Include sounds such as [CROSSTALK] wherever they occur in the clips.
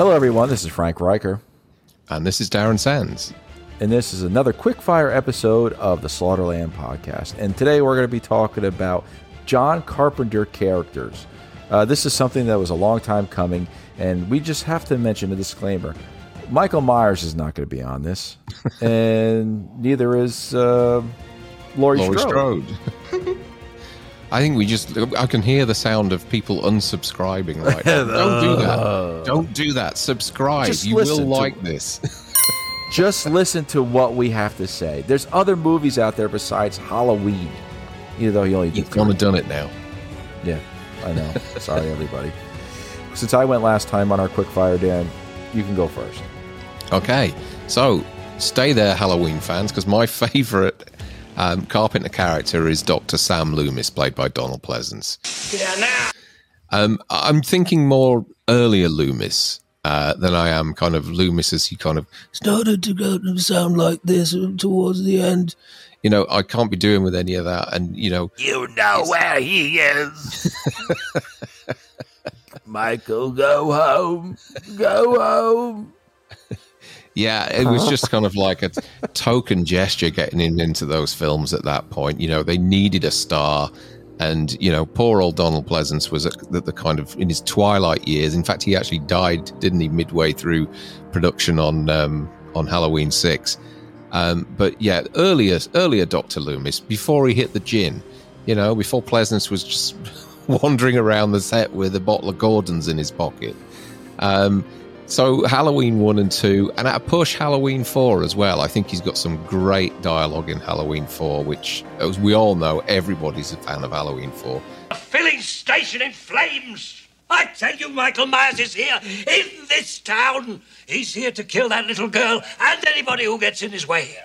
Hello, everyone. This is Frank Riker, And this is Darren Sands. and this is another quick-fire episode of the Slaughtered Lamb podcast. And today we're going to be talking about John Carpenter characters. Uh, this is something that was a long time coming, and we just have to mention a disclaimer: Michael Myers is not going to be on this, [LAUGHS] and neither is uh, Laurie, Laurie Strode. Strode. [LAUGHS] I think we just, I can hear the sound of people unsubscribing right now. [LAUGHS] Don't do that. Oh. Don't do that. Subscribe. Just you will listen to- like this. [LAUGHS] Just listen to what we have to say. There's other movies out there besides Halloween, even though he only did You've three. gone and done it now. Yeah, I know. Sorry, everybody. Since I went last time on our quick fire, Dan, you can go first. Okay, so stay there, Halloween fans, because my [LAUGHS] favourite um, Carpenter character is Dr. Sam Loomis, played by Donald Pleasence. Um, I'm thinking more earlier Loomis uh, than I am kind of Loomis as he kind of started to go to sound like this towards the end. You know, I can't be doing with any of that, and you know, You know where he is. [LAUGHS] Michael, go home. Go home. Yeah, it was just kind of like a token gesture getting him into those films at that point. You know, they needed a star. And, you know, poor old Donald Pleasence was at the, the kind of in his twilight years. In fact, he actually died, didn't he, midway through production on um, on Halloween 6. Um, but yeah, earlier, earlier Dr. Loomis, before he hit the gin, you know, before Pleasence was just [LAUGHS] wandering around the set with a bottle of Gordon's in his pocket. Um, so Halloween one and two, and at a push Halloween four as well. I think he's got some great dialogue in Halloween four, which, as we all know, everybody's a fan of Halloween four. A Filling station in flames. I tell you, Michael Myers is here in this town. He's here to kill that little girl and anybody who gets in his way.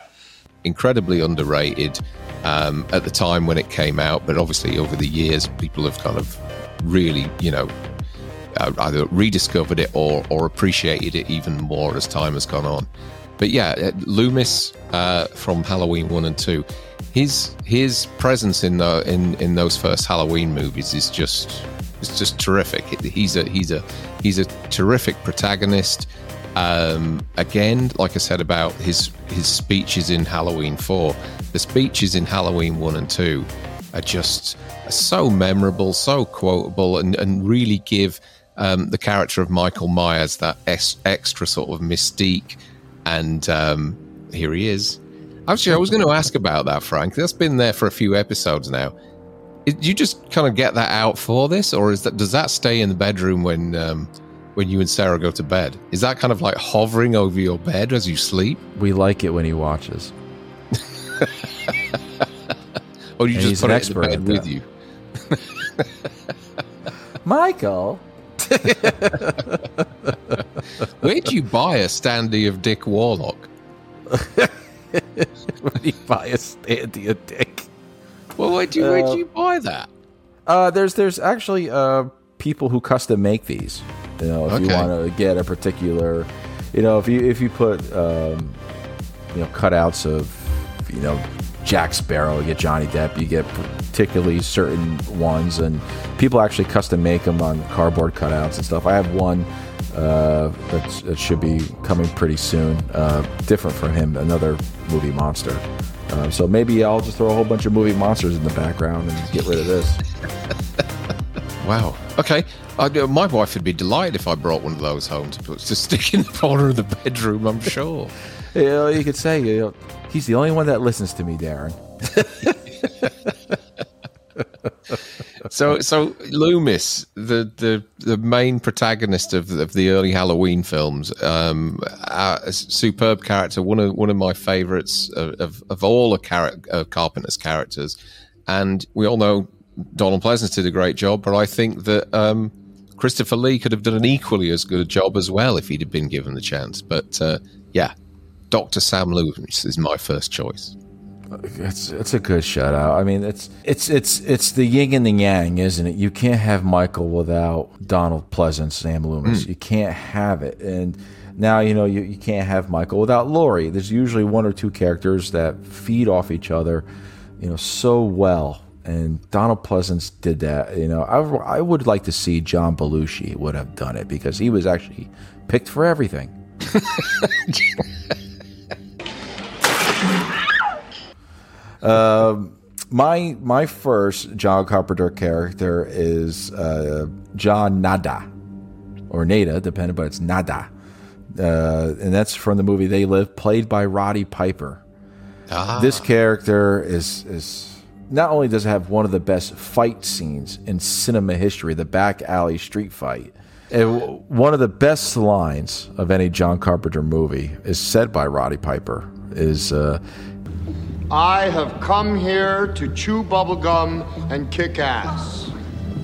Incredibly underrated um, at the time when it came out, but obviously over the years, people have kind of really, you know, either rediscovered it or or appreciated it even more as time has gone on. But yeah, uh, Loomis uh, from Halloween one and two, his his presence in the in in those first Halloween movies is just it's just terrific. He's a he's a he's a terrific protagonist. Um, again, like I said about his his speeches in Halloween four, the speeches in Halloween one and two are just so memorable, so quotable, and, and really give um, the character of Michael Myers that es- extra sort of mystique. And um, here he is. Actually, I was going to ask about that, Frank. That's been there for a few episodes now. Did you just kind of get that out for this, or is that does that stay in the bedroom when um, when you and Sarah go to bed? Is that kind of like hovering over your bed as you sleep, We like it when he watches. [LAUGHS] or you And just put an it in expert bed with you? [LAUGHS] Michael. [LAUGHS] Where do you buy a standee of Dick Warlock? [LAUGHS] when you buy a standy of dick. Well, where do you, where Uh, you buy that? Uh, there's there's actually uh, people who custom make these. You know, if you want to get a particular, you know, if you if you put um, you know cutouts of you know Jack Sparrow, you get Johnny Depp, you get particularly certain ones, and people actually custom make them on cardboard cutouts and stuff. I have one uh, that's, that should be coming pretty soon, uh, different from him, another movie monster. Um, so maybe I'll just throw a whole bunch of movie monsters in the background and get rid of this. [LAUGHS] Wow. Okay. I, uh, my wife would be delighted if I brought one of those home to put to stick in the corner of the bedroom. I'm sure. [LAUGHS] You, know, you could say you know, he's the only one that listens to me, Darren. [LAUGHS] So, so Loomis, the the the main protagonist of of the early Halloween films, um, a superb character, one of one of my favorites of of, of all of Car- uh, Carpenter's characters, and we all know Donald Pleasence did a great job, but I think that um, Christopher Lee could have done an equally as good a job as well if he'd have been given the chance. But uh, yeah, Doctor Sam Loomis is my first choice. It's it's a good shutout. I mean, it's it's it's it's the yin and the yang, isn't it? You can't have Michael without Donald Pleasence, Sam Loomis. Hmm. You can't have it. And now you know you, you can't have Michael without Laurie. There's usually one or two characters that feed off each other, you know, so well. and Donald Pleasence did that. You know, I, I would like to see John Belushi would have done it because he was actually picked for everything. [LAUGHS] Um, my my first John Carpenter character is uh, John Nada or Nada, depending, but it's Nada, uh, and that's from the movie They Live, played by Roddy Piper. Ah. This character is is not only does it have one of the best fight scenes in cinema history, the back alley street fight. and one of the best lines of any John Carpenter movie is said by Roddy Piper. Is uh, I have come here to chew bubblegum and kick ass.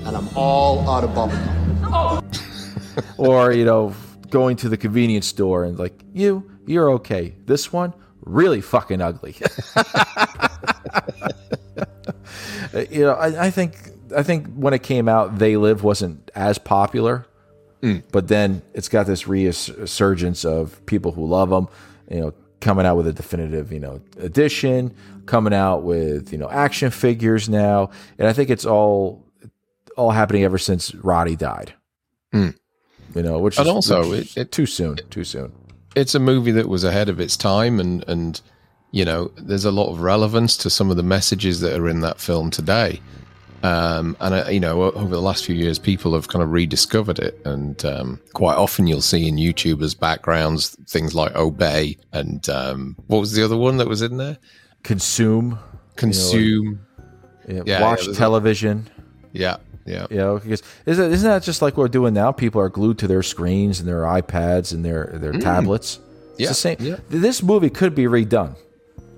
And I'm all out of bubblegum. [LAUGHS] or you know, going to the convenience store and like you, you're okay. This one, really fucking ugly. [LAUGHS] you know, I, I think I think when it came out, They Live wasn't as popular, mm. but then it's got this resurgence of people who love them. You know, coming out with a definitive, you know, edition, coming out with you know action figures now, and I think it's all all happening ever since Roddy died. Hmm. You know, which And is also, which- it- it- too soon, too soon. it's a movie that was ahead of its time and and you know there's a lot of relevance to some of the messages that are in that film today um, and you know over the last few years people have kind of rediscovered it and um, quite often you'll see in youtubers backgrounds things like obey and um, what was the other one that was in there Consume, consume yeah, yeah, watch a- television. yeah yeah You know, because isn't, isn't that just like what we're doing now? People are glued to their screens and their iPads and their their tablets. It's Mm. Yeah, the same. yeah. This movie could be redone.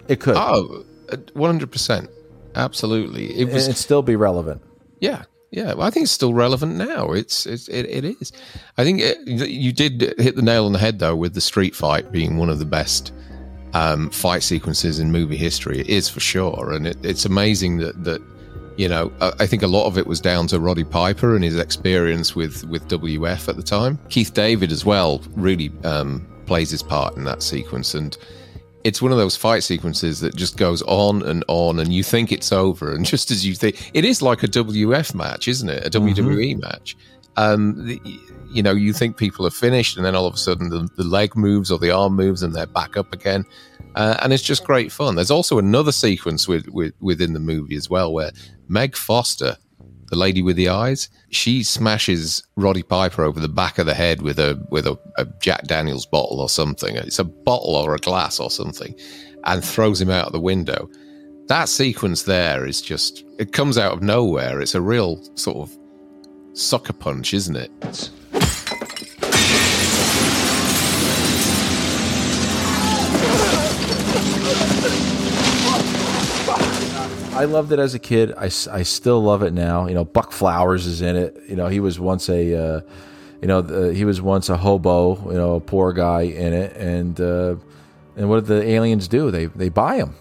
It could, oh uh, 100% absolutely it was it'd still be relevant. Yeah, yeah. Well, I think it's still relevant now. It's, it's it, it is. I think it, you did hit the nail on the head though with the street fight being one of the best um, fight sequences in movie history. It is for sure, and it, it's amazing that that you know I I think a lot of it was down to Roddy Piper and his experience with with WF at the time. Keith David as well really um, plays his part in that sequence and it's one of those fight sequences that just goes on and on and you think it's over and [LAUGHS] just as you think it is like a wf match isn't it? A wwe match. Um the, you know you think people are finished and then all of a sudden the, the leg moves or the arm moves and they're back up again. Uh, and it's just great fun. There's also another sequence with, with within the movie as well where meg foster the lady with the eyes, she smashes Roddy Piper over the back of the head with a with a, a Jack Daniels bottle or something. It's a bottle or a glass or something, and throws him out of the window. That sequence there is just it comes out of nowhere. It's a real sort of sucker punch, isn't it? I loved it as a kid. I, I still love it now. You know, Buck Flowers is in it. You know, he was once a, uh, you know, the, he was once a hobo. You know, a poor guy in it, and uh, and what did the aliens do? They they buy him.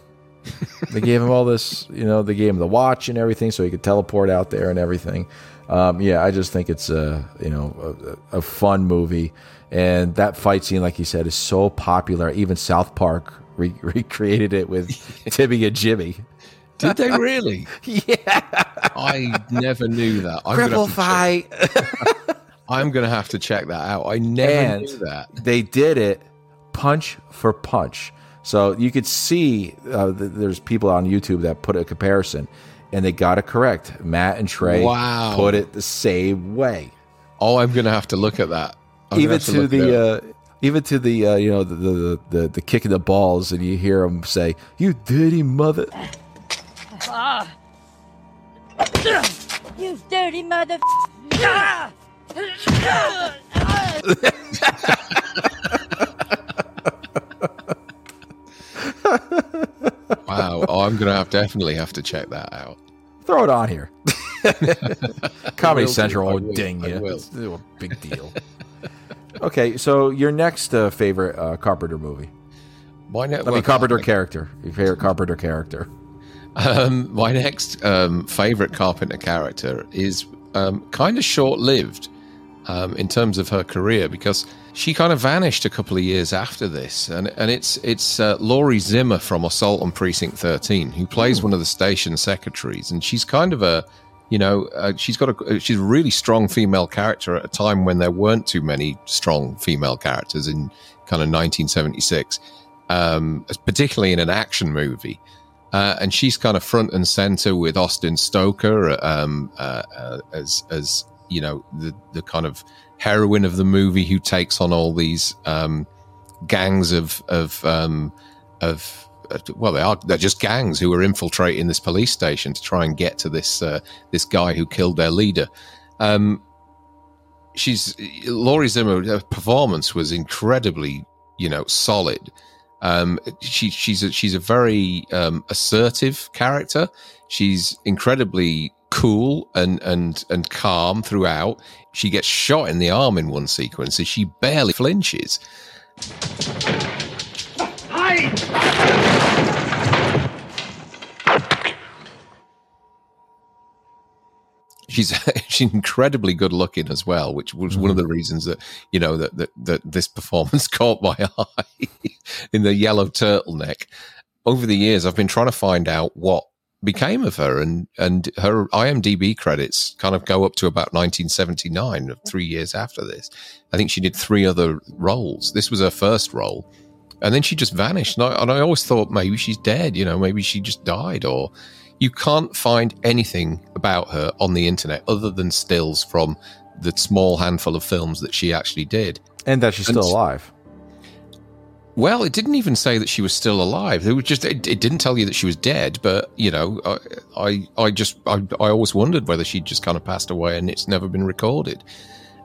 they gave him all this. You know, they gave him the watch and everything, so he could teleport out there and everything. Um, yeah, I just think it's a you know a, a fun movie, and that fight scene, like you said, is so popular. Even South Park re- [LAUGHS] recreated it with [LAUGHS] Timmy and Jimmy. Did they [LAUGHS] really? Yeah. I never knew that. I'm gonna, Cripple have to check, fight. [LAUGHS] I'm gonna have to check that out. I never And knew that. they did it punch for punch. So you could see uh, th- there's people on YouTube that put a comparison, and they got it correct. Matt and Trey Wow. put it the same way. Oh, I'm gonna have to look at that. I'm even to, the uh, even to the uh, you know the, the the the kick of the balls, and you hear them say, "You dirty mother." You dirty mother. Wow. Oh, I'm gonna have definitely have to check that out. Throw it on here. [LAUGHS] Comedy. Central I will will. ding you. It's a big deal. okay, so your next uh, favorite uh, Carpenter movie? My next, I mean, Carpenter character. Your favorite Carpenter character? Um, my next um, favorite Carpenter character is um, kind of short-lived, um, in terms of her career because she kind of vanished a couple of years after this, and and it's it's uh, Laurie Zimmer from Assault on Precinct 13 who plays one of the station secretaries, and she's kind of a you know uh, she's got a she's a really strong female character at a time when there weren't too many strong female characters in kind of 1976, um, particularly in an action movie. Uh, and she's kind of front and center with Austin Stoker um, uh, uh, as as you know the the kind of heroine of the movie who takes on all these um, gangs of of um, of uh, well they are they're just gangs who are infiltrating this police station to try and get to this uh, this guy who killed their leader. Um, she's Laurie Zimmer. Her performance was incredibly you know solid um, she, she's a, she's a very um, assertive character. She's incredibly cool and and and calm throughout. She gets shot in the arm in one sequence, and she barely flinches. She's [LAUGHS] she's incredibly good looking as well, which was one of the mm-hmm. reasons that you know that that, that this performance [LAUGHS] caught my [LAUGHS] eye in the yellow turtleneck. Over the years, I've been trying to find out what became of her, and and her IMDb credits kind of go up to about 1979, three years after this. I think she did three other roles. This was her first role, and then she just vanished. And I, and I always thought maybe she's dead. You know, maybe she just died or you can't find anything about her on the internet other than stills from the small handful of films that she actually did. And that she's and still alive. Well, it didn't even say that she was still alive. It was just it, it didn't tell you that she was dead. But you know, I I, I just I, I always wondered whether she'd just kind of passed away and it's never been recorded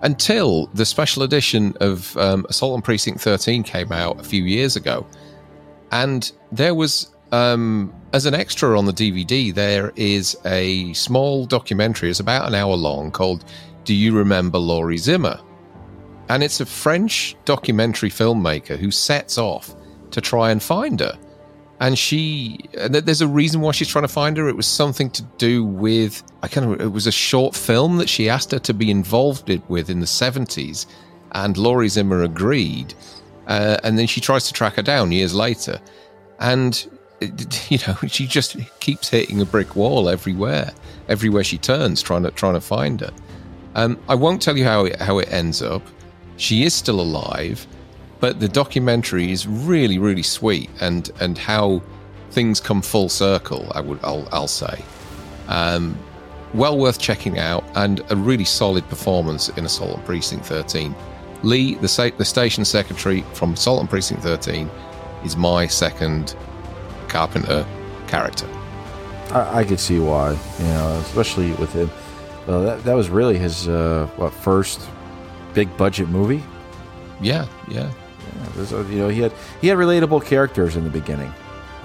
until the special edition of um, Assault on Precinct 13 came out a few years ago, and there was um, as an extra on the DVD, there is a small documentary. It's about an hour long called Do You Remember Laurie Zimmer? And it's a French documentary filmmaker who sets off to try and find her. And she, there's a reason why she's trying to find her. It was something to do with, I kind of, it was a short film that she asked her to be involved with in the 70s. And Laurie Zimmer agreed. Uh, and then she tries to track her down years later. And [LAUGHS] you know, she just keeps hitting a brick wall everywhere, everywhere she turns, trying to trying to find her. Um, I won't tell you how it, how it ends up. She is still alive, but the documentary is really, really sweet, and and how things come full circle. I would, I'll, I'll say, um, well worth checking out, and a really solid performance in Assault on Precinct 13. Lee, the, the station secretary from Assault on Precinct 13, is my second Carpenter character. I, I could see why, you know, especially with him. Uh, that, that was really his uh, what first big budget movie. Yeah, yeah. yeah you know, he had he had relatable characters in the beginning.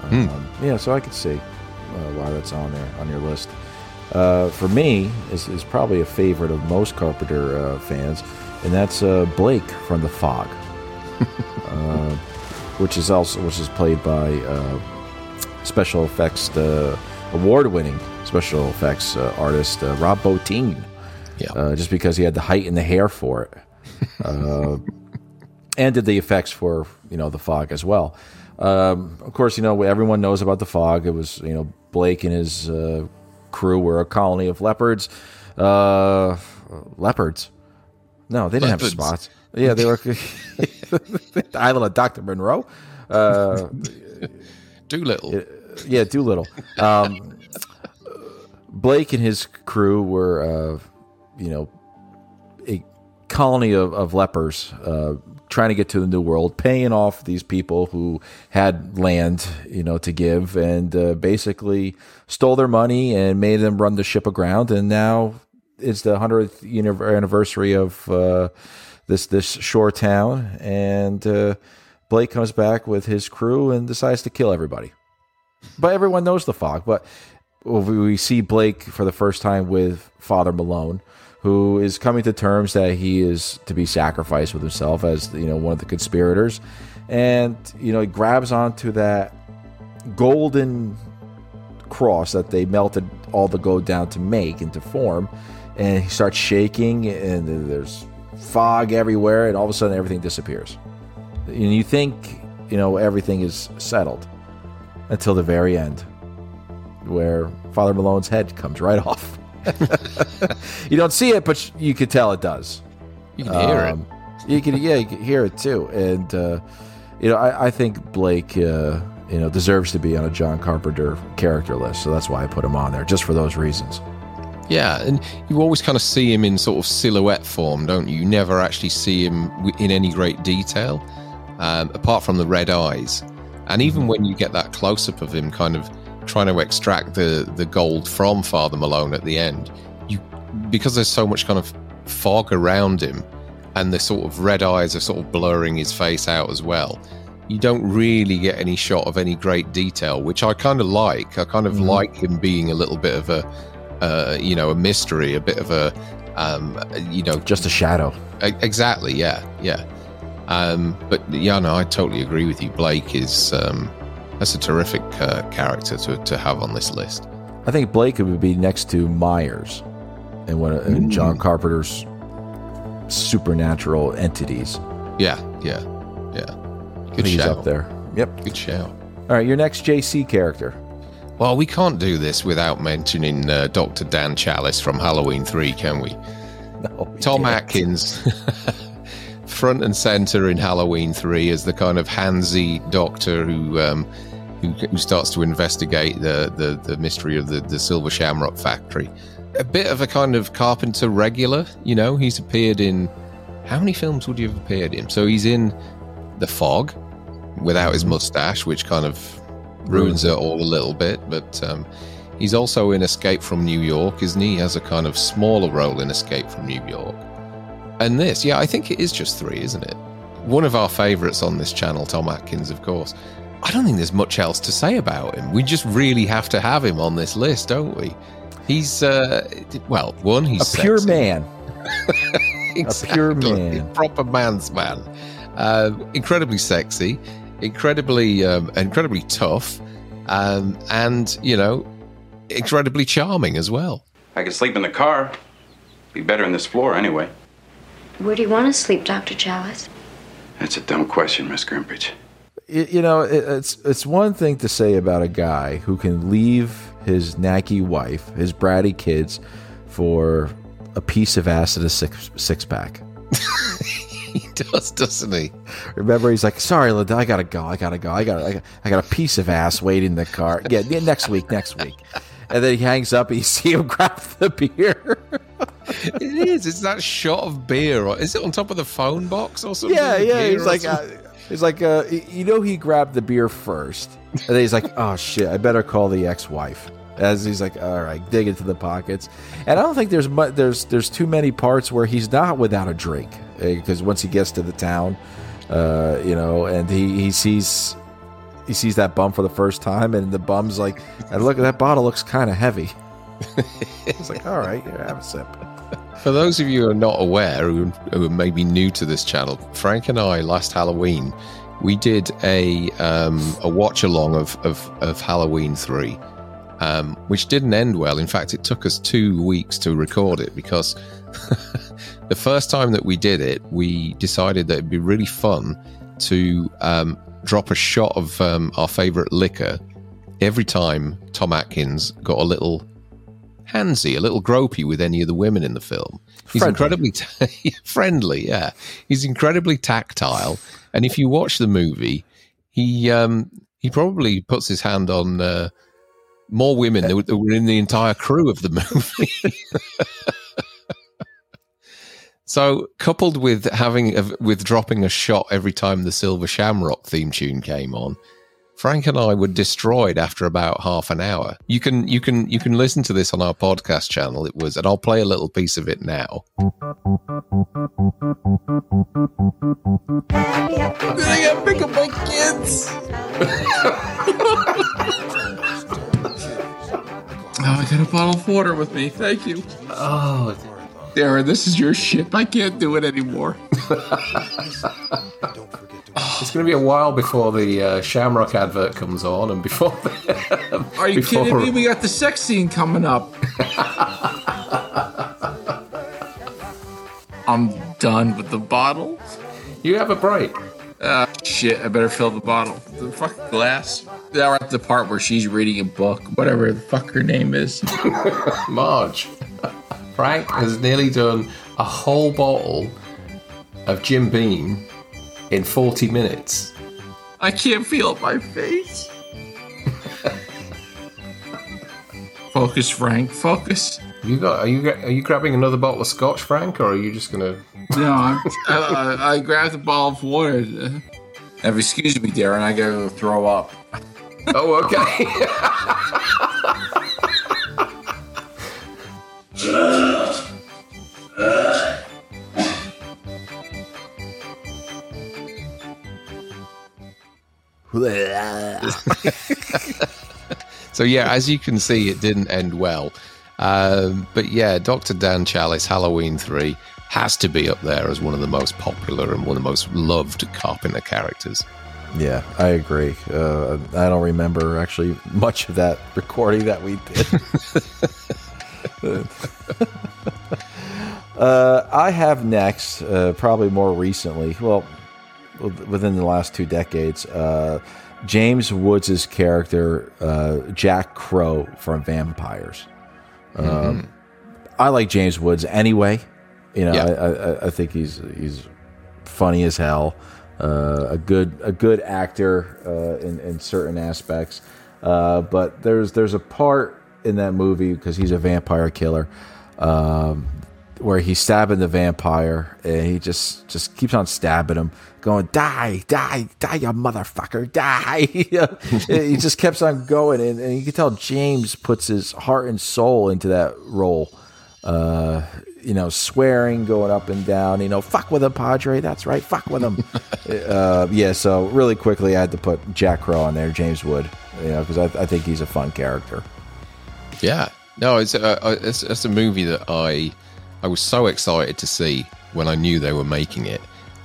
Hmm. Um, Yeah, so I could see uh, why that's on there on your list. Uh, for me, is, is probably a favorite of most Carpenter uh, fans, and that's uh, Blake from The Fog, [LAUGHS] uh, which is also which is played by uh, special effects, award-winning special effects uh, artist uh, Rob Bottin. Yeah. Uh, just because he had the height and the hair for it, [LAUGHS] uh, and did the effects for you know the fog as well. Um, of course, you know everyone knows about the fog. It was you know Blake and his uh, crew were a colony of leopards. Uh, leopards? No, they didn't leopards. have spots. Yeah, they were [LAUGHS] [LAUGHS] the island of Doctor Moreau. Doolittle. Yeah, Doolittle. Um, Blake and his crew were, uh, you know, a colony of, of lepers uh, trying to get to the New World, paying off these people who had land, you know, to give, and uh, basically stole their money and made them run the ship aground. And now it's the hundredth anniversary of uh, this this shore town, and uh, Blake comes back with his crew and decides to kill everybody. But everyone knows the fog. But we see Blake for the first time with Father Malone, who is coming to terms that he is to be sacrificed with himself as you know one of the conspirators, and you know he grabs onto that golden cross that they melted all the gold down to make into form, and he starts shaking, and there's fog everywhere, and all of a sudden everything disappears. And you think, you know, everything is settled until the very end, where Father Malone's head comes right [LAUGHS] off. [LAUGHS] you don't see it, but you can tell it does. You can hear Um, You can, yeah, you can hear it too. And uh, you know, I, I think Blake, uh, you know, deserves to be on a John Carpenter character list. So that's why I put him on there, just for those reasons. Yeah, and you always kind of see him in sort of silhouette form, don't you? You never actually see him in any great detail, um, apart from the red eyes. And even when you get that close up of him, kind of trying to extract the the gold from Father Malone at the end, you because there's so much kind of fog around him, and the sort of red eyes are sort of blurring his face out as well. You don't really get any shot of any great detail, which I kind of like. I kind of like him being a little bit of a, uh, you know, a mystery, a bit of a, um, you know, Just a shadow. Exactly. Yeah. Yeah. Um, but yeah, no, I totally agree with you. Blake is um, that's a terrific uh, character to, to have on this list. I think Blake would be next to Myers and one of in John Carpenter's supernatural entities. Yeah. Yeah. Yeah. Good he's shout. up there. Yep. Good shout. All right, your next JC character. Well, we can't do this without mentioning uh, Dr. Dan Challis from Halloween 3, can we? [LAUGHS] No, Tom yeah. Atkins, [LAUGHS] front and center in Halloween 3 as the kind of handsy doctor who um, who, who starts to investigate the, the, the mystery of the, the Silver Shamrock factory. A bit of a kind of Carpenter regular, you know, he's appeared in. How many films would you have appeared in? So he's in The Fog without his mustache, which kind of ruins it all a little bit, but. Um, He's also in Escape from New York, isn't he? He has a kind of smaller role in Escape from New York. And this, yeah, I think it is just three, isn't it? One of our favourites on this channel, Tom Atkins, of course. I don't think there's much else to say about him. We just really have to have him on this list, don't we? He's, uh, well, one, he's A pure sexy. man. [LAUGHS] pure man. proper man's man. Uh, incredibly sexy, incredibly, um, incredibly tough, um, and you know, incredibly charming as well. I could sleep in the car. Be better in this floor anyway. Where do you want to sleep, Dr. Challis? That's a dumb question, Miss Grimbridge. You know, it's it's one thing to say about a guy who can leave his nacky wife, his bratty kids, for a piece of ass and a six six pack. [LAUGHS] He does, doesn't he? Remember, he's like, "Sorry, Linda, I gotta go. I gotta go. I got I got, I got a piece of ass waiting in the car. Yeah, yeah, next week, next week." And then he hangs up. And you see him [LAUGHS] grab the beer. [LAUGHS] It is. It's that shot of beer. Or, is it on top of the phone box or something? yeah, yeah. He's like, uh, he's like, uh, you know, he grabbed the beer first, and then he's like, [LAUGHS] "Oh shit, I better call the ex-wife." As he's like, "All right, dig into the pockets," and I don't think there's mu- there's there's too many parts where he's not without a drink because once he gets to the town, uh, you know, and he he sees he sees that bum for the first time, and the bum's like, "Look, that bottle looks kind of heavy." [LAUGHS] It's like, "All right, here, have a sip." For those of you who are not aware, who, are maybe new to this channel, Frank and I last Halloween we did a um, a watch along of, of of Halloween three, um, which didn't end well. In fact, it took us two weeks to record it because [LAUGHS] the first time that we did it, we decided that it'd be really fun to um, drop a shot of um, our favorite liquor every time Tom Atkins got a little handsy, a little gropey with any of the women in the film. He's Friendly. incredibly t- [LAUGHS] friendly, yeah. He's incredibly tactile, and if you watch the movie, he um, he probably puts his hand on uh, more women that were- that were in the entire crew of the [LAUGHS] movie. So, coupled with having with dropping a shot every time the Silver Shamrock theme tune came on, Frank and I were destroyed after about half an hour. You can you can you can listen to this on our podcast channel. It was, and I'll play a little piece of it now. Did I get pick up my kids? oh, I got a bottle of water with me. Thank you. Oh, Darren, this is your ship. I can't do it anymore. [LAUGHS] [SIGHS] It's going to be a while before the uh, Shamrock advert comes on, and before The, [LAUGHS] Are you Before- kidding me? [LAUGHS] We got the sex scene coming up. [LAUGHS] I'm done with the bottle. You have a break. Ah, shit, I better fill the bottle. The fucking glass. Now we're at the part where she's reading a book, whatever the fuck her name is. Marge. Frank has nearly done a whole bottle of Jim Beam in 40 minutes. I can't feel my face. [LAUGHS] focus, Frank, focus. You got? Are you are you grabbing another bottle of Scotch, Frank, or are you just gonna? No, [LAUGHS] I'm, I, I, I grabbed a bottle of water. Uh, excuse me, Darren, I gotta throw up. [LAUGHS] Oh, okay. So yeah, as you can see, it didn't end well. Um, but yeah, Dr. Dan Challis, Halloween 3, has to be up there as one of the most popular and one of the most loved Carpenter characters. Yeah, I agree. Uh, I don't remember actually much of that recording that we did. [LAUGHS] uh, I have next, uh, probably more recently, well, within the last two decades, uh, James Woods' character, uh, Jack Crow from Vampires. Um, mm-hmm. I like James Woods anyway. You know, yeah. I, I, I, think he's he's funny as hell. Uh, a good a good actor uh, in in certain aspects. Uh, but there's there's a part in that movie because he's a vampire killer um, where he's stabbing the vampire and he just just keeps on stabbing him going die die die you motherfucker die. [LAUGHS] He just keeps on going and, and, you can tell james puts his heart and soul into that role. Uh, you know swearing going up and down you know fuck with him padre that's right fuck with him [LAUGHS] uh, yeah so really quickly i had to put jack crow on there james wood you know because I, I, think he's a fun character. Yeah. No it's a, it's, it's a movie that i i was so excited to see when i knew they were making it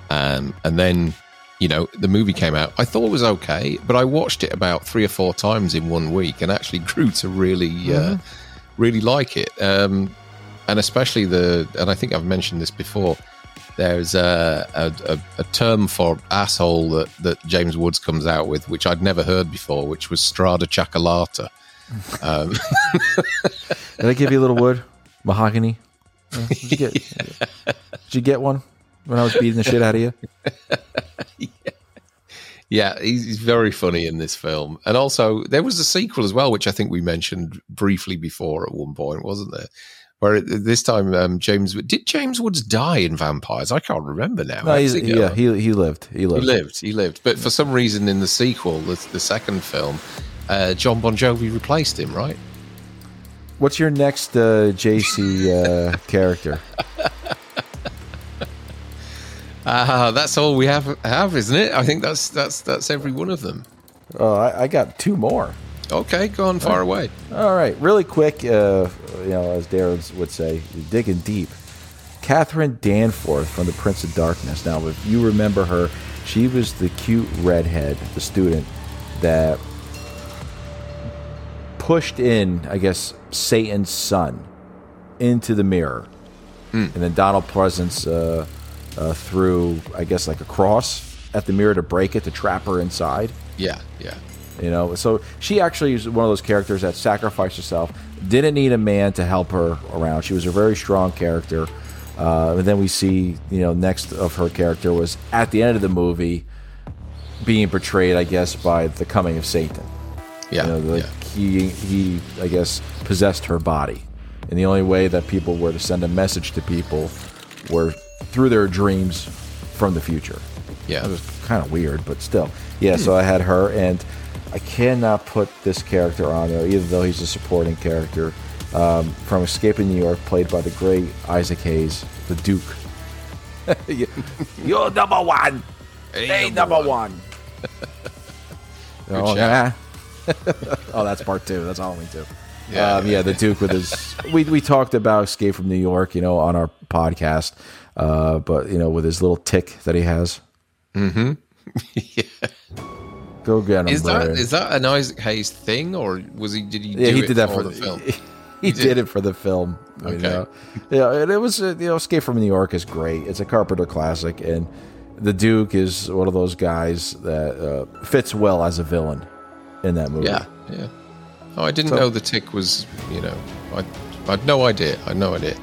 um, and then, you know, the movie came out. I thought it was okay, but I watched it about three or four times in one week and actually [LAUGHS] grew to really, uh, mm-hmm. really like it. Um, and especially the, and I think I've mentioned this before. There's a, a, a, term for asshole that, that James Woods comes out with, which I'd never heard before, which was strada chocolata. [LAUGHS] Um, Did I give you a little wood? Mahogany? [LAUGHS] Did you get, did you get one? When I was beating the shit out of you. [LAUGHS] yeah. yeah, he's very funny in this film. And also, there was a sequel as well, which I think we mentioned briefly before at one point, wasn't there? Where this time, um, James did James Woods die in Vampires? I can't remember now. No, yeah, he he lived. He lived. He lived. He lived. But for some reason, in the sequel, the, the second film, uh, Jon Bon Jovi replaced him. Right. What's your next uh, JC uh, character? [LAUGHS] Uh, that's all we have, have, isn't it? I think that's that's that's every one of them. Oh, I, I got two more. Okay, go on far away. All right, really quick. Uh, you know, as Darren would say, digging deep. Catherine Danforth from The Prince of Darkness. Now, if you remember her, she was the cute redhead, the student that pushed in, I guess, Satan's son into the mirror, mm. and then Donald Pleasence. Uh, uh, through, I guess, like a cross at the mirror to break it to trap her inside. Yeah, yeah. You know, so she actually is one of those characters that sacrificed herself, didn't need a man to help her around. She was a very strong character. Uh, and then we see, you know, next of her character was at the end of the movie being portrayed, I guess, by the coming of Satan. Yeah, you know, like yeah. he he, I guess, possessed her body, and the only way that people were to send a message to people were through their dreams from the future. Yeah. It was kind of weird, but still. Yeah, hmm. so I had her, and I cannot put this character on there, even though he's a supporting character. Um, from Escaping New York, played by the great Isaac Hayes, the Duke. [LAUGHS] You're number one. Hey, number, number one. one. [LAUGHS] oh, yeah. [LAUGHS] oh, that's part two. That's only two. Yeah, um, yeah, the Duke with his. we we talked about Escape from New York, you know, on our podcast. Uh, but you know, with his little tick that he has. Mm-hmm. [LAUGHS] yeah. Go get him. Is that is that an Isaac Hayes thing, or was he? Did he? Yeah, he did that for the film. [LAUGHS] he did. it for the film. Okay. You know? Yeah, and it was uh, you know Escape from New York is great. It's a Carpenter classic, and the Duke is one of those guys that uh, fits well as a villain in that movie. Yeah, yeah. Oh, I didn't So- know the tick was, you know, I, I had no idea. I had no idea.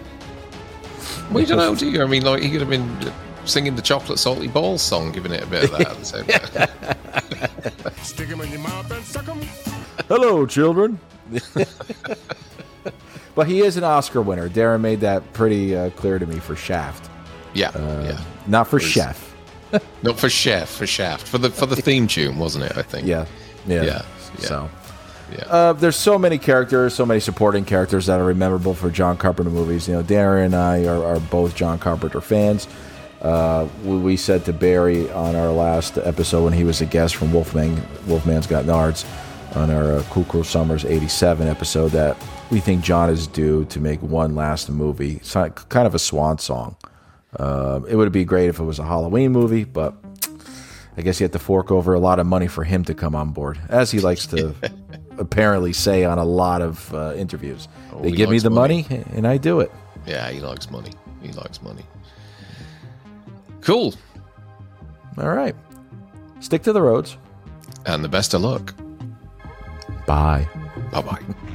Well, you don't know, do you? I mean, like, he could have been singing the Chocolate Salty Balls song, giving it a bit of that at the same time. In your mouth and suck 'em. Hello, children. [LAUGHS] but he is an Oscar winner. Darren made that pretty uh, clear to me for Shaft, Yeah, Uh, yeah. not for Please. Chef. [LAUGHS] Not for Chef, for Shaft. For the for the theme tune, wasn't it? I think. Yeah, yeah, Yeah, yeah. So. Yeah. Uh, there's so many characters, so many supporting characters that are memorable for John Carpenter movies. You know, Darren and I are, are both John Carpenter fans. Uh, we, said to Barry on our last episode when he was a guest from Wolfman, Wolfman's Got Nards, on our uh, Cool Cruel Summers '87 episode that we think John is due to make one last movie, it's like- kind of a swan song. Uh, it would be great if it was a Halloween movie, but I guess you have to fork over a lot of money for him to come on board, as he likes to [LAUGHS] apparently say on a lot of uh, interviews. Oh, they give me the money. money, and I do it. Yeah, he likes money. He likes money. Cool. All right. Stick to the roads. And the best of luck. Bye. Bye bye.